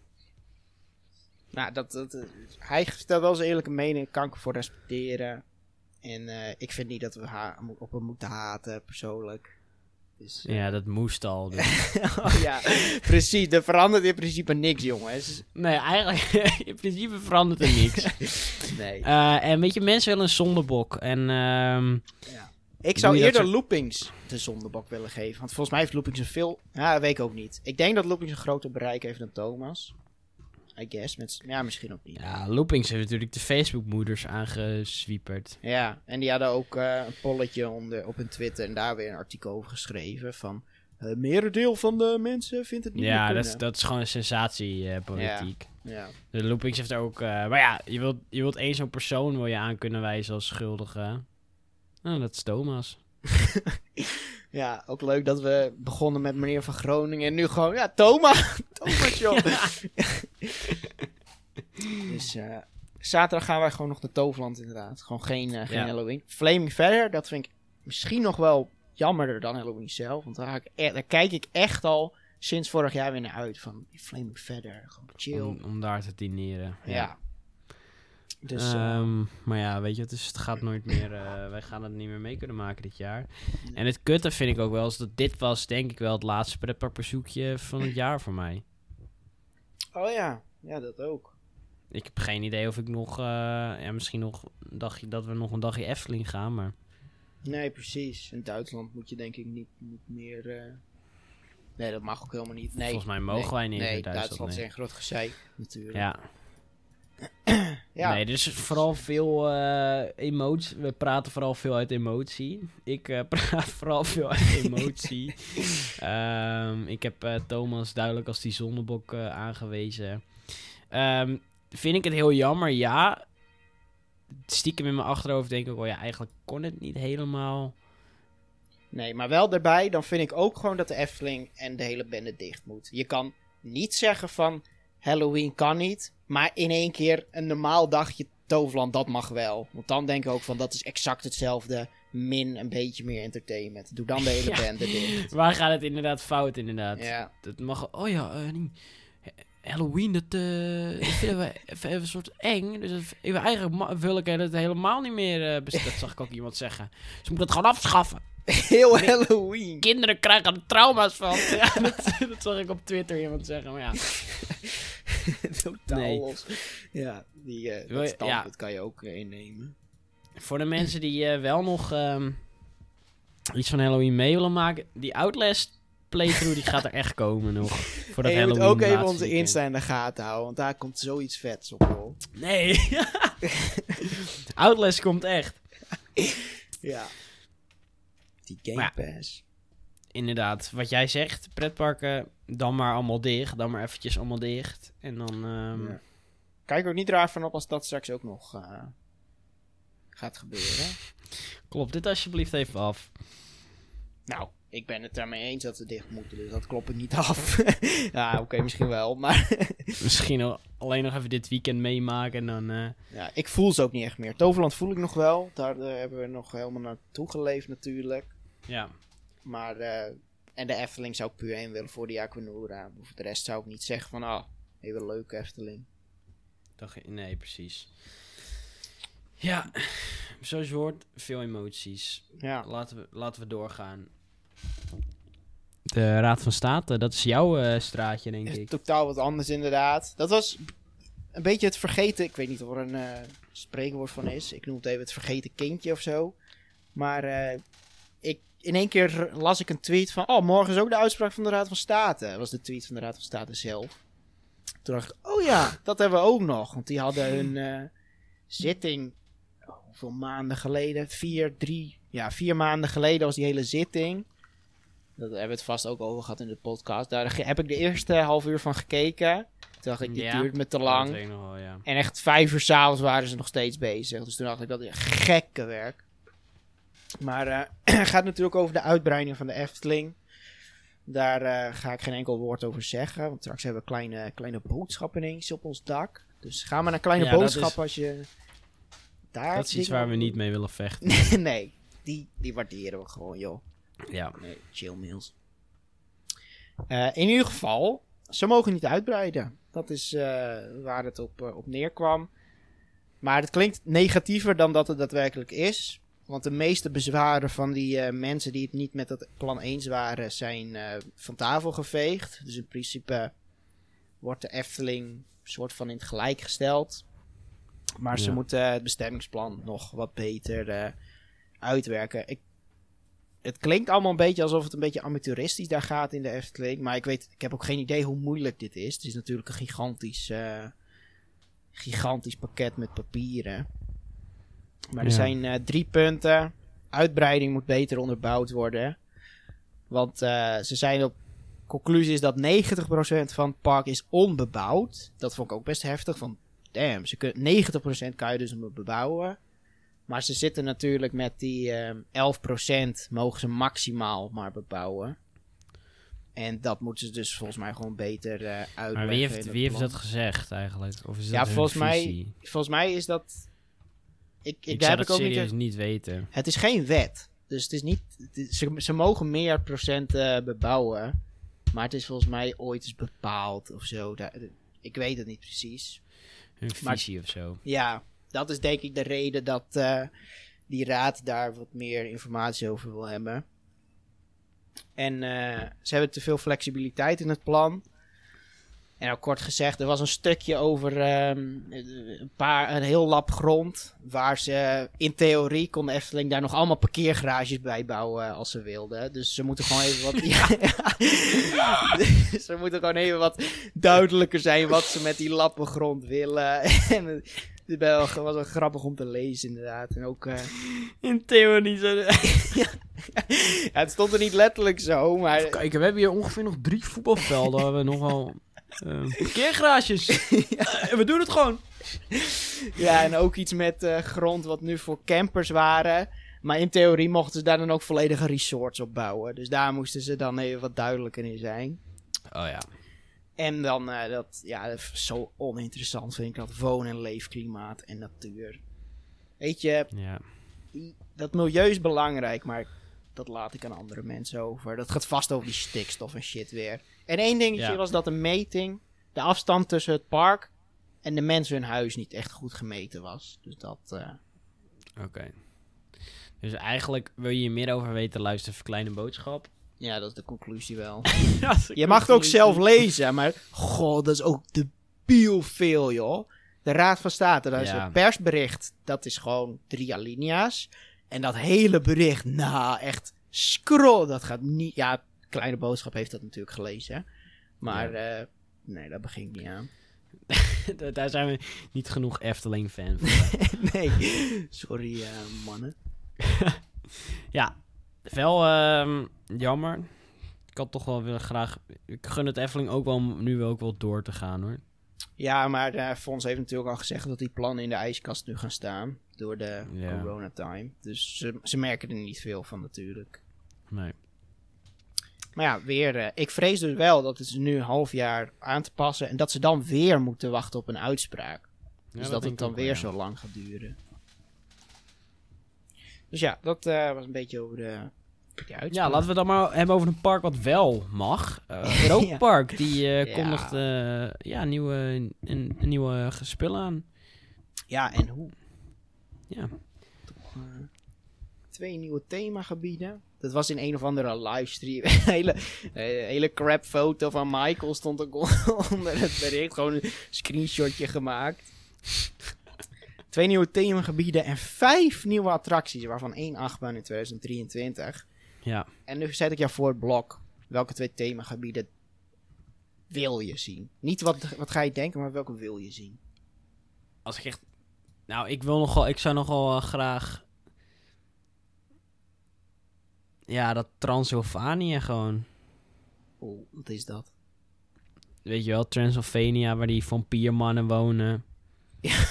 Nou, dat, dat, eh, hij stelt wel zijn eerlijke mening. Kan ik voor respecteren. En eh, ik vind niet dat we ha- op hem moeten haten, persoonlijk. Dus, eh, Ja, dat moest al. dus- [LAUGHS] oh, ja, precies. Er verandert in principe niks, jongens. nee, eigenlijk, [LAUGHS] in principe verandert er niks. [LAUGHS] Nee. En weet je, mensen willen een zondebok. En ehm, Ik zou eerder Loopings de zondebok willen geven. Want volgens mij heeft Loopings een veel... Ja, dat weet ik ook niet. Ik denk dat Loopings een groter bereik heeft dan Thomas. I guess. Met... Ja, misschien ook niet. Ja. ja, Loopings heeft natuurlijk de Facebook-moeders aangeswieperd. en die hadden ook eh, een polletje onder, op hun Twitter. En daar weer een artikel over geschreven. Van... Het merendeel van de mensen vindt het niet Ja, meer dat is, dat is gewoon een sensatiepolitiek. Ja. De Loopings heeft er ook... eh, maar ja, je wilt, je wilt één zo'n persoon wil je aan kunnen wijzen als schuldige. Nou, dat is Thomas. [LAUGHS] ja, ook leuk dat we begonnen met meneer van Groningen. En nu gewoon... Ja, Thomas! [LAUGHS] Thomas, joh! [LAUGHS] Dus eh, zaterdag gaan wij gewoon nog naar Toverland inderdaad. Gewoon geen, eh, geen Ja. Halloween. Flaming verder, dat vind ik misschien nog wel jammerder dan Halloween zelf. Want daar, ga ik e- daar kijk ik echt al sinds vorig jaar weer naar uit. Van Flaming verder, gewoon chill. Om, om daar te dineren. ja. Dus eh, Ehm, maar ja, weet je, dus het gaat nooit meer. eh, wij gaan het niet meer mee kunnen maken dit jaar. En het kutte vind ik ook wel, is dat dit was denk ik wel het laatste pretparkbezoekje van het jaar voor mij. oh ja, ja, dat ook. Ik heb geen idee of ik nog, eh, ja, misschien nog een dagje, dat we nog een dagje Efteling gaan, maar Nee, precies. In Duitsland moet je denk ik niet, niet meer... Nee, dat mag ook helemaal niet. Nee, volgens mij mogen nee, wij niet nee, in Duitsland. Duitsland is nee. een groot gezeik natuurlijk. Ja. [CLEARS THROAT] Ja. Nee, dus vooral veel eh emotie. We praten vooral veel uit emotie. Ik eh, [LAUGHS] praat vooral veel uit emotie. [LAUGHS] Ehm, ik heb eh, Thomas duidelijk als die zonnebok aangewezen. Ehm, vind ik het heel jammer? Ja. Stiekem in mijn achterhoofd denk ik wel, ja, eigenlijk kon het niet helemaal. Nee, maar wel daarbij, dan vind ik ook gewoon dat de Efteling en de hele bende dicht moet. Je kan niet zeggen van Halloween kan niet, maar in één keer een normaal dagje Toverland, dat mag wel. Want dan denk ik ook van dat is exact hetzelfde, min een beetje meer entertainment. Doe dan de [LAUGHS] hele Ja. dicht. Waar gaat het inderdaad fout, inderdaad? Ja, Dat mag. Oh ja, eh, nee. Halloween, dat, eh, dat vinden we [LAUGHS] even, een soort eng. Dus dat, ik, eigenlijk wil ik het helemaal niet meer uh, Dat zag ik ook iemand zeggen. Ze moeten het gewoon afschaffen. [LAUGHS] heel Halloween. Kinderen krijgen er trauma's van. ja, dat, dat zag ik op Twitter iemand zeggen. Maar ja, [LAUGHS] Totaal Nee. los. Ja, die, Wil dat kan je ook eh, innemen. voor de mensen die eh, wel nog ehm, iets van Halloween mee willen maken. Die Outlast playthrough die gaat er echt komen nog. [LAUGHS] Voor dat moet Halloween ook even onze weekend. Insta in de gaten houden, want daar komt zoiets vets op, hoor. Nee. [LAUGHS] Outlast komt echt. Ja. Die Game Maar Pass. Inderdaad, wat jij zegt, pretparken, dan maar allemaal dicht. Dan maar eventjes allemaal dicht. En dan... ehm, Ja. Kijk er ook niet raar van op als dat straks ook nog eh, gaat gebeuren. [LAUGHS] Klop dit alsjeblieft even af. Nou, ik ben het daarmee eens dat we dicht moeten, dus dat klop ik niet af. [LAUGHS] ja, oké, misschien wel, maar [LAUGHS] Misschien al- alleen nog even dit weekend meemaken en dan... eh, ja, ik voel ze ook niet echt meer. Toverland voel ik nog wel, daar eh, hebben we nog helemaal naartoe geleefd natuurlijk. ja. Maar, eh, en de Efteling zou ik puur heen willen voor de Aquanura. Voor de rest zou ik niet zeggen van, ah, even leuke Efteling. Dacht je- nee, precies. Ja, zoals je hoort, veel emoties. Ja, Laten we, laten we doorgaan. De Raad van State, dat is jouw eh, straatje, denk is ik. totaal wat anders inderdaad. Dat was een beetje het vergeten, ik weet niet of er een eh, spreekwoord van is. Ik noem het even het vergeten kindje of zo. Maar eh, ik, in één keer las ik een tweet van, oh, morgen is ook de uitspraak van de Raad van State. Dat was de tweet van de Raad van State zelf. Toen dacht ik, oh ja, dat hebben we ook nog. Want die hadden hun [LAUGHS] eh, zitting, oh, hoeveel maanden geleden? Vier, drie, ja, vier maanden geleden was die hele zitting. Daar hebben we het vast ook over gehad in de podcast. Daar heb ik de eerste half uur van gekeken. Toen dacht ik, dit Ja, duurt me te lang. wel, ja. En echt vijf uur s'avonds waren ze nog steeds bezig. Dus toen dacht ik, dat is gekke werk. Maar eh, [CLEARS THROAT] het gaat natuurlijk over de uitbreiding van de Efteling. Daar eh, ga ik geen enkel woord over zeggen. Want straks hebben we kleine, kleine boodschappen ineens op ons dak. Dus ga maar naar kleine Ja, dat boodschap is- als je daar... Dat is iets waar we niet mee willen vechten. [LAUGHS] nee, die, die waarderen we gewoon, joh. ja. Nee, chill meals. Eh, in ieder geval, ze mogen niet uitbreiden. Dat is waar het op, op neerkwam. Maar het klinkt negatiever dan dat het daadwerkelijk is. Want de meeste bezwaren van die eh, mensen die het niet met het plan eens waren, zijn eh, van tafel geveegd. Dus in principe wordt de Efteling soort van in het gelijk gesteld. Maar ze moeten het bestemmingsplan nog wat beter eh, uitwerken. Ik, het klinkt allemaal een beetje alsof het een beetje amateuristisch daar gaat in de Efteling. Maar ik weet, ik heb ook geen idee hoe moeilijk dit is. Het is natuurlijk een gigantisch, eh, gigantisch pakket met papieren. Maar er Ja. zijn eh, drie punten. Uitbreiding moet beter onderbouwd worden. Want eh, ze zijn op conclusie is dat 90% van het park is onbebouwd. Dat vond ik ook best heftig. Van damn, ze kunnen, 90% kan je dus bebouwen. Maar ze zitten natuurlijk met die ehm 11% mogen ze maximaal maar bebouwen. En dat moeten ze dus volgens mij gewoon beter eh uitleggen. Maar wie heeft, wie heeft dat gezegd eigenlijk? Of is dat Ja, hun volgens mij-? Volgens mij is dat... Ik, ik, zou heb ik ook niet... serieus niet weten. Het is geen wet. Dus het is niet... het is- ze, ze mogen meer procent eh, bebouwen. Maar het is volgens mij ooit eens bepaald of zo. Daar- ik weet het niet precies. Maar- visie of zo. Ja, dat is denk ik de reden dat eh, die raad daar wat meer informatie over wil hebben. En eh, ze hebben te veel flexibiliteit in het plan. En ook kort gezegd, er was een stukje over ehm, een, paar, een heel lap grond. Waar ze in theorie kon de Efteling daar nog allemaal parkeergarages bij bouwen als ze wilden. Dus ze moeten gewoon even wat. [LAUGHS] Ja, Dus [LAUGHS] ze moeten gewoon even wat duidelijker zijn wat ze met die lappen grond willen. [LAUGHS] en het was wel grappig om te lezen, inderdaad. En ook. eh, In theorie zo... ja, het stond er niet letterlijk zo, maar. Kijk, we hebben hier ongeveer nog drie voetbalvelden. waar we nog eh, parkeergarages. [LAUGHS] Eh, we doen het gewoon. Ja, en ook iets met eh, grond wat nu voor campers waren. Maar in theorie mochten ze daar dan ook volledige resorts op bouwen. Dus daar moesten ze dan even wat duidelijker in zijn. Oh ja. En dan, eh, dat, ja, dat is zo oninteressant vind ik dat. Woon- en leefklimaat en natuur. Weet je, Ja. die- dat milieu is belangrijk, maar dat laat ik aan andere mensen over. Dat gaat vast over die stikstof en shit weer. En één dingetje Ja. was dat de meting, de afstand tussen het park en de mensen hun huis niet echt goed gemeten was. Dus dat, eh, Oké. Dus eigenlijk wil je meer over weten, luister voor Kleine Boodschap. [LAUGHS] ja, dat is de conclusie wel. [LAUGHS] Je mag het ook zelf lezen, maar god, dat is ook debiel veel, joh. De Raad van State, dat is Ja. een persbericht, dat is gewoon drie alinea's. En dat hele bericht, nou, echt scroll, dat gaat niet... Ja, Kleine Boodschap heeft dat natuurlijk gelezen, hè. Maar, eh, nee, dat begint niet aan. [LAUGHS] Daar zijn we niet genoeg Efteling-fan voor. [LAUGHS] nee, sorry, eh, mannen. [LAUGHS] ja, wel ehm, jammer. Ik had toch wel willen graag... Ik gun het Efteling ook wel om nu ook wel door te gaan, hoor. Ja, maar eh Fons heeft natuurlijk al gezegd dat die plannen in de ijskast nu gaan staan. Door de coronatime. Dus ze, ze merken er niet veel van natuurlijk. Nee. Maar ja, weer. eh, ik vrees dus wel dat het is nu een half jaar aan te passen. En dat ze dan weer moeten wachten op een uitspraak. Dus dat, het dan weer zo lang gaat duren. Dus ja, dat eh, was een beetje over de. Ja, laten we het dan maar hebben over een park wat wel mag. [LAUGHS] Uh, Europa Park, die eh, Ja. kondigt eh, ja, nieuwe, een, een nieuwe spullen aan. Ja, en hoe? Ja. Twee nieuwe themagebieden. Dat was in een of andere livestream. [LAUGHS] Een hele, eh, hele crap foto van Michael stond ook [LAUGHS] onder het bericht. Gewoon een screenshotje gemaakt. Twee nieuwe themagebieden en vijf nieuwe attracties. Waarvan één achtbaan in 2023. Ja. En nu zet ik jou voor het blok. Welke twee themagebieden wil je zien? Niet wat, wat ga je denken, maar welke wil je zien? Als ik echt... Nou, ik wil nogal... Ik zou nogal eh, graag... Ja, dat Transylvanië gewoon. Oeh, wat is dat? Weet je wel, Transylvania, waar die vampiermannen wonen. [LAUGHS]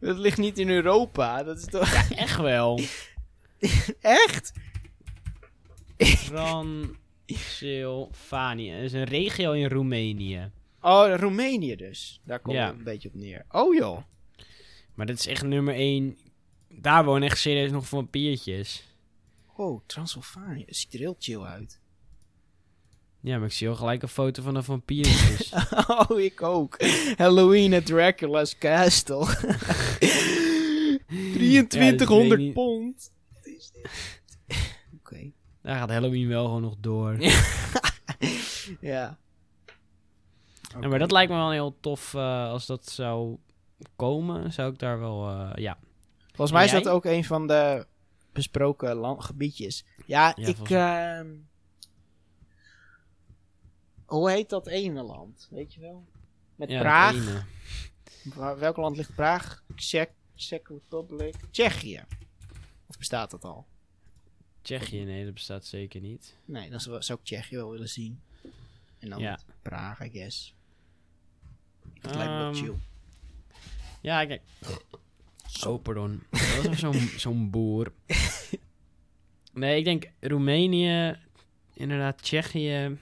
Dat ligt niet in Europa. Dat is toch Echt wel. [LAUGHS] echt? Transylvanië. Dat is een regio in Roemenië. Oh, Roemenië dus. Daar komt Ja. het een beetje op neer. Oh joh. Maar dit is echt nummer één. Daar wonen echt serieus nog vampiertjes. Oh, Transylvanië. Het ziet er heel chill uit. Ja, maar ik zie al gelijk een foto van een vampiertjes. [LAUGHS] oh, ik ook. Halloween at Dracula's Castle. [LAUGHS] 3,5 2300 niet- pond. Oké. Daar gaat Halloween wel gewoon nog door. [LAUGHS] Ja. Ja, maar dat lijkt me wel heel tof eh, als dat zou komen. Zou ik daar wel, eh, ja. Volgens mij is dat ook een van de besproken land- gebiedjes. Ja, Ja, ik... ehm, hoe heet dat ene land? Weet je wel? Met ja Praag. Welk land ligt Praag? Czech, Czech Republic? Tsjechië. Of bestaat dat al? Tsjechië, nee, dat bestaat zeker niet. Nee, dan zou ik Tsjechië wel willen zien. En dan Ja. Praag, I guess. Dat lijkt me Ehm, chill. Ja, kijk. Oh, pardon. Dat was zo'n [LAUGHS] zo'n boer. Nee, ik denk Roemenië, inderdaad Tsjechië.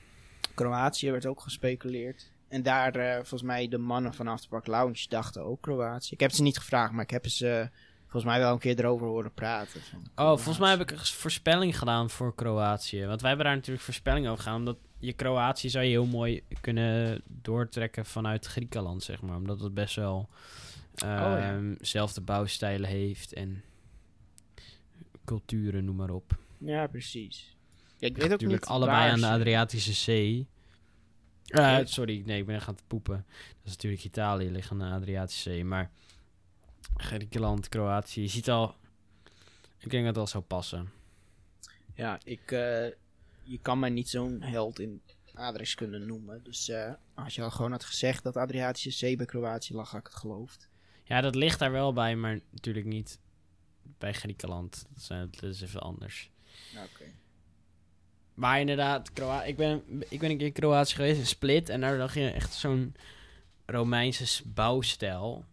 Kroatië werd ook gespeculeerd. En daar, eh, volgens mij, de mannen van Afterpark Lounge dachten ook Kroatië. Ik heb ze niet gevraagd, maar ik heb ze eh, volgens mij wel een keer erover horen praten. Oh, volgens mij heb ik een voorspelling gedaan voor Kroatië. Want wij hebben daar natuurlijk voorspelling over gedaan. Omdat je Kroatië zou je heel mooi kunnen doortrekken vanuit Griekenland, zeg maar. Omdat het best wel ja. ehm, zelfde bouwstijlen heeft en culturen, noem maar op. Ja, precies. Ja, ik weet ook Natuurlijk niet allebei waar aan de Adriatische Zee. Eh, Ja. sorry, nee, ik ben echt aan het poepen. Dat is natuurlijk Italië, ligt aan de Adriatische Zee. Maar Griekenland, Kroatië, je ziet al... Ik denk dat dat wel zou passen. Ja, ik, eh, je kan mij niet zo'n held in aardrijkskunde noemen. Dus eh, als je al gewoon had gezegd dat Adriatische Zee bij Kroatië lag, had ik het geloofd. Ja, dat ligt daar wel bij, maar natuurlijk niet bij Griekenland. Dat, zijn, dat is even anders. Oké. Maar inderdaad, Kroa ik, ben, ik ben een keer in Kroatië geweest, in Split. En daar lag je echt zo'n Romeinse bouwstijl.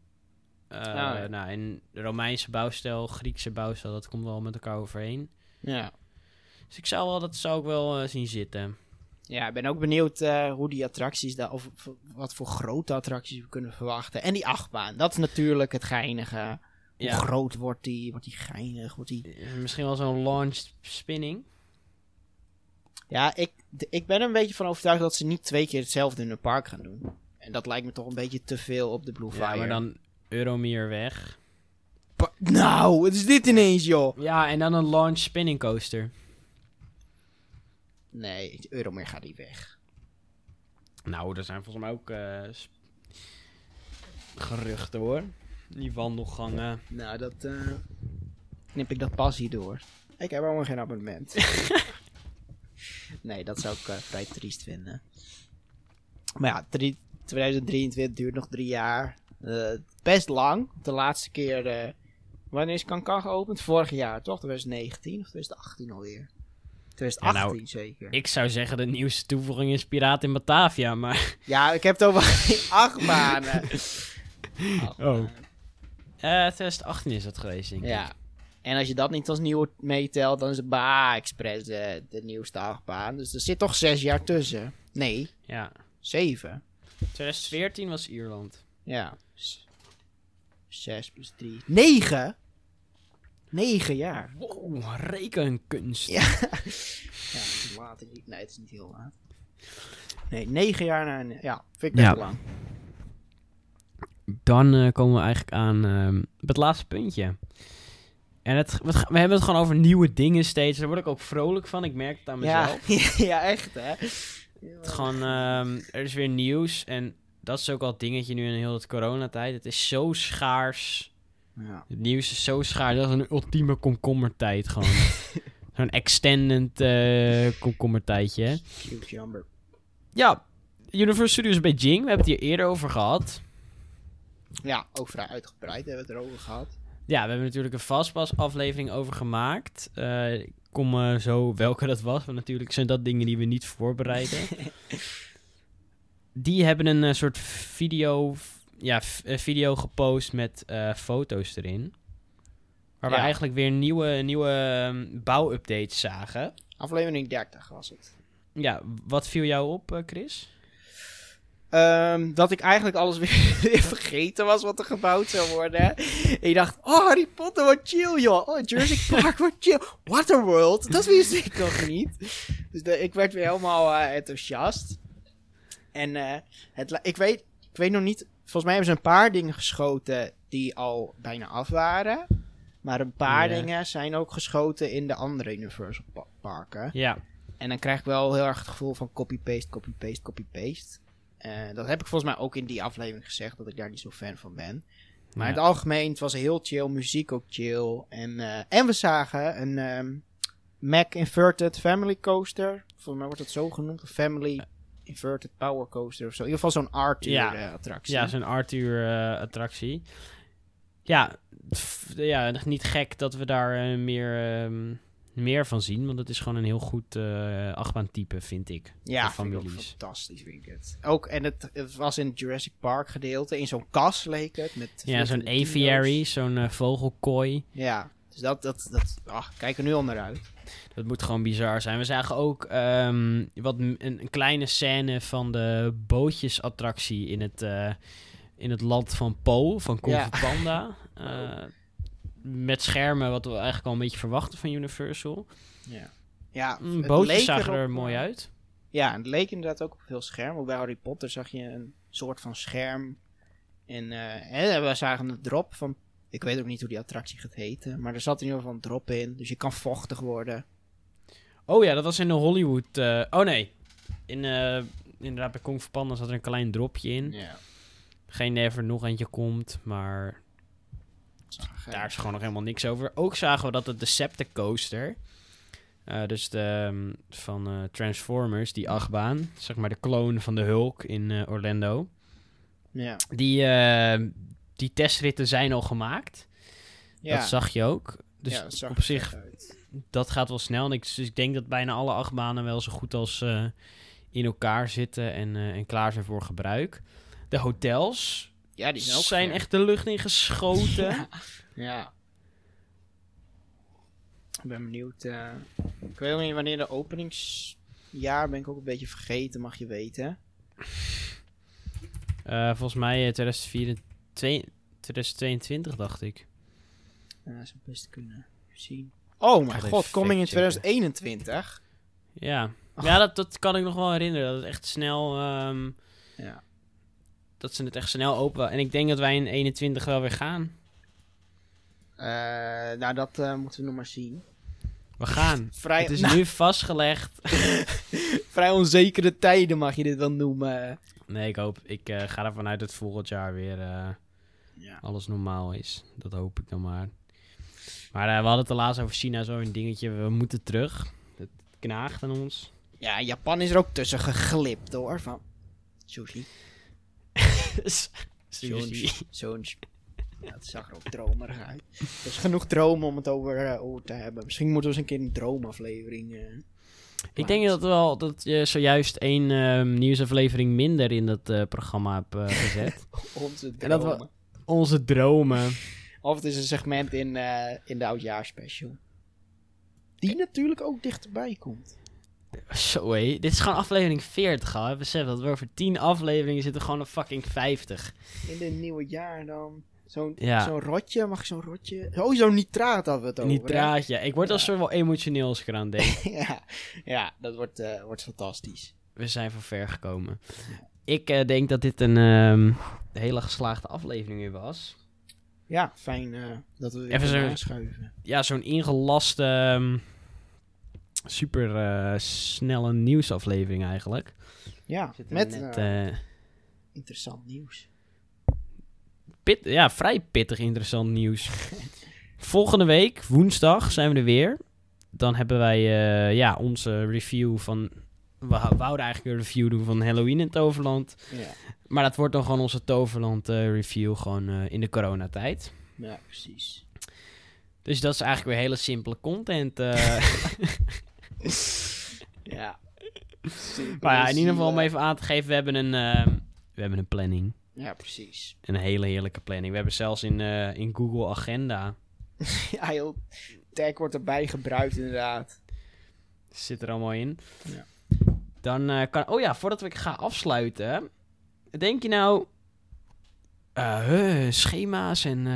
Eh, ja. Nou, en Romeinse bouwstijl, Griekse bouwstijl, dat komt wel met elkaar overeen. Ja. Dus ik zou wel, dat zou ik wel eh, zien zitten. Ja, ik ben ook benieuwd eh, hoe die attracties daar, of of wat voor grote attracties we kunnen verwachten. En die achtbaan, dat is natuurlijk het geinige. Hoe Ja. groot wordt die? Wordt die geinig? Wordt die... Eh, Misschien wel zo'n launch spinning. Ja, ik, ik ben er een beetje van overtuigd dat ze niet twee keer hetzelfde in een park gaan doen. En dat lijkt me toch een beetje te veel op de Blue Fire. Ja, maar dan Euromir weg. Pa- nou, wat is dit ineens, joh? Ja, en dan een launch spinning coaster. Nee, Euromeer gaat niet weg. Nou, er zijn volgens mij ook eh, sp- geruchten hoor. Die wandelgangen. Nou, dat eh, knip ik dat pas door. Ik heb helemaal geen abonnement. [LAUGHS] nee, dat zou ik eh, vrij triest vinden. Maar ja, drie- 2023 duurt nog drie jaar. Best lang. De laatste keer... eh, wanneer is Kankan geopend? Vorig jaar, toch? 2019 of 2018 alweer? 2018 nou, zeker. Ik zou zeggen de nieuwste toevoeging is Piraat in Batavia, maar... [LAUGHS] Ja, ik heb het over [LAUGHS] achtbanen. [LAUGHS] Oh. Eh 2018 is dat geweest, denk ik. Ja. En als je dat niet als nieuw meetelt, dan is het Baha Express de, de nieuwste achtbaan. Dus er zit toch zes jaar tussen. Nee, Ja. zeven. 2014 was Ierland. Ja. S- Zes plus drie. Negen? Negen jaar. Wow, rekenkunst. Ja. [LAUGHS] Ja, het is laat. Nee, het is niet heel laat. Nee, negen jaar na een... Ja, vind ik best Ja. lang. Dan eh, komen we eigenlijk aan ehm, het laatste puntje. En het, we, we hebben het gewoon over nieuwe dingen steeds. Daar word ik ook vrolijk van. Ik merk het aan mezelf. [LAUGHS] ja, echt hè. Het gewoon, ehm, er is weer nieuws. En dat is ook al het dingetje nu in heel het coronatijd. Het is zo schaars. Ja. Het nieuws is zo schaars. Dat is een ultieme komkommertijd gewoon. [LAUGHS] Zo'n extended eh komkommertijdje. Jammer. Ja, Universal Studios Beijing. We hebben het hier eerder over gehad. Ja, ook vrij uitgebreid hebben we het erover gehad. Ja, we hebben natuurlijk een Fastpass aflevering over gemaakt. Eh, ik kom eh, zo welke dat was. Want natuurlijk zijn dat dingen die we niet voorbereiden. [LAUGHS] die hebben een soort video, ja, video gepost met eh, foto's erin. Waar we eigenlijk weer nieuwe, nieuwe ehm, bouwupdates zagen. Aflevering 30 was het. Ja, wat viel jou op, eh, Chris? Ehm, dat ik eigenlijk alles [LAUGHS] weer, vergeten was wat er gebouwd zou worden. En je dacht, oh Harry Potter, wat chill joh. Oh, Jurassic [LAUGHS] Park, wat chill. Waterworld, dat wist ik nog niet. Dus de- ik werd weer helemaal eh, enthousiast. En het, ik, weet, ik weet nog niet, volgens mij hebben ze een paar dingen geschoten die al bijna af waren. Maar een paar Ja. dingen zijn ook geschoten in de andere Universal pa- parken. Ja, En dan krijg ik wel heel erg het gevoel van copy-paste, copy-paste, copy-paste. Eh, dat heb ik volgens mij ook in die aflevering gezegd, dat ik daar niet zo fan van ben. Maar in het algemeen, het was heel chill, muziek ook chill. En, eh, en we zagen een ehm, Mac Inverted Family Coaster. Volgens mij wordt het zo genoemd, een Family Inverted Power Coaster of zo. In ieder geval zo'n Arthur Ja. eh, attractie. Ja, zo'n Arthur-attractie. ja, pff, ja, nog niet gek dat we daar eh, meer, ehm, meer van zien. Want het is gewoon een heel goed eh achtbaantype, vind ik. Ja, vind ik fantastisch vind ik het. Ook, en het, het was in het Jurassic Park gedeelte, in zo'n kas leek het. Met Ja, zo'n aviary, zo'n eh, vogelkooi. Ja, dus dat, dat, dat, ach, kijk er nu al naar uit. Dat moet gewoon bizar zijn. We zagen ook ehm, wat, een, een kleine scène van de bootjesattractie in het, eh, in het land van Po, van Kung Ja. Panda. Eh, met schermen, wat we eigenlijk al een beetje verwachten van Universal. Ja, ja Mm, bootjes zagen er mooi eh, uit. Ja, het leek inderdaad ook op veel scherm. Ook bij Harry Potter zag je een soort van scherm. En we zagen een drop van... Ik weet ook niet hoe die attractie gaat heten. Maar er zat in ieder geval een drop in. Dus je kan vochtig worden. Oh ja, dat was in de Hollywood. eh, oh nee. In, eh, inderdaad, bij Kung Fu Panda zat er een klein dropje in. Ja. Geen idee of er nog eentje komt, maar Daar is gewoon nog helemaal niks over. Ook zagen we dat de Decepticoaster, eh dus de, ehm, van eh, Transformers, die achtbaan, zeg maar de clone van de Hulk in eh, Orlando, Ja. die, eh, die testritten zijn al gemaakt. Ja. Dat zag je ook. Dus ja, op zich, dat gaat wel snel. En ik, dus ik denk dat bijna alle acht banen wel zo goed als eh, in elkaar zitten en, eh, en klaar zijn voor gebruik. De hotels ja, die zijn, zijn echt de lucht in geschoten. [LAUGHS] ja. Ik ben benieuwd. Eh, ik weet niet wanneer de openingsjaar ben ik ook een beetje vergeten, mag je weten. volgens mij 2024. 2022, dacht ik. Ja, dat zou best kunnen zien. Oh mijn god, coming in 2021? Ja, oh. ja dat, dat kan ik nog wel herinneren. Dat het echt snel... Ehm, ja. Dat ze het echt snel open... En ik denk dat wij in 21 wel weer gaan. Eh, nou, dat eh, moeten we nog maar zien. We gaan. [LAUGHS] Vrij, Het is nou, nu vastgelegd. [LAUGHS] vrij onzekere tijden mag je dit wel noemen. Nee, ik hoop... Ik eh, ga ervan uit dat volgend jaar weer eh, Ja. alles normaal is. Dat hoop ik dan maar. Maar eh, we hadden het de laatst over China, zo'n dingetje. We moeten terug. Het knaagt aan ons. ja, Japan is er ook tussen geglipt hoor. Van sushi. [LAUGHS] Sushi. Zo'n. Ja, het zag er ook dromerig uit. Er is genoeg dromen om het over, eh, over te hebben. Misschien moeten we eens een keer een droomaflevering. eh, Ik denk dat wel dat je zojuist één ehm, nieuwsaflevering minder in dat eh, programma hebt gezet. [LAUGHS] onze En dat we- dromen. Onze dromen. Of het is een segment in, in de oudjaarspecial. Die natuurlijk ook dichterbij komt. Zo hé, dit is gewoon aflevering 40 al. hè. Besef dat we over 10 afleveringen zitten gewoon op fucking 50. In dit nieuwe jaar dan. Zo'n Ja. zo'n rotje, mag ik zo'n rotje? Oh, zo'n nitraat hadden we het over. Nitraatje. Ik word al Ja. zo wel emotioneel als ik eraan denk. [LAUGHS] ja, ja, dat wordt, eh, wordt fantastisch. we zijn van ver gekomen. Ik eh, denk dat dit een ehm, hele geslaagde aflevering weer was. Ja, fijn eh, dat we weer Even zo- aanschuiven. Ja, zo'n ingelaste, ehm, super snelle nieuwsaflevering eigenlijk. Ja, met net, interessant nieuws. Pit, ja, vrij pittig interessant nieuws. Volgende week, woensdag, zijn we er weer. Dan hebben wij eh, ja, onze review van... We wouden eigenlijk een review doen van Halloween in Toverland. Ja, Maar dat wordt dan gewoon onze Toverland eh, review gewoon eh, in de coronatijd. ja precies. Dus dat is eigenlijk weer hele simpele content. [LAUGHS] Ja. maar ja, in ieder geval om even aan te geven, we hebben een, eh, we hebben een planning. Ja, precies. Een hele heerlijke planning. We hebben zelfs in, eh, in Google Agenda, [LAUGHS] Ja, heel tag wordt erbij gebruikt inderdaad. zit er allemaal in. Ja. Dan eh, kan... Oh ja, voordat ik ga afsluiten. Denk je nou... eh, schema's en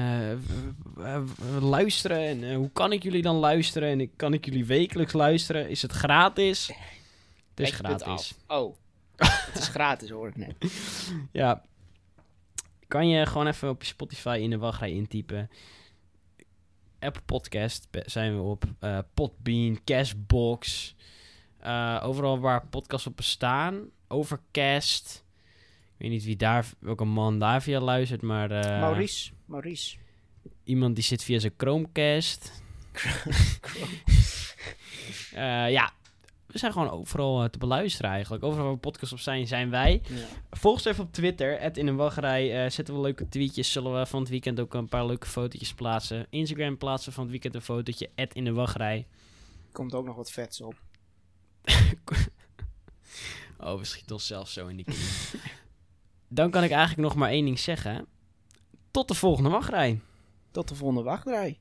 luisteren. En hoe kan ik jullie dan luisteren? En kan ik jullie wekelijks luisteren? Is het gratis? Het is gratis. af. Oh, het is gratis hoor ik net. [LAUGHS] Ja. Kan je gewoon even op je Spotify in de wachtrij intypen. Apple Podcast zijn we op. eh, Podbean, Castbox. eh, overal waar podcasts op bestaan. Overcast. Ik weet niet wie daar, welke man daar via luistert, maar... eh, Maurice. Maurice. Iemand die zit via zijn Chromecast. [LAUGHS] [LAUGHS] Eh, ja, we zijn gewoon overal eh, te beluisteren eigenlijk. Overal waar podcasts op zijn, zijn wij. Ja. Volg ons even op Twitter, in een wachtrij. eh, zetten we leuke tweetjes. Zullen we van het weekend ook een paar leuke fotootjes plaatsen. Instagram plaatsen we van het weekend een fotootje, in de wachtrij. Komt ook nog wat vets op. [LAUGHS] Oh, we schieten onszelf zo in de knie. Dan kan ik eigenlijk nog maar één ding zeggen. Tot de volgende wachtrij. Tot de volgende wachtrij.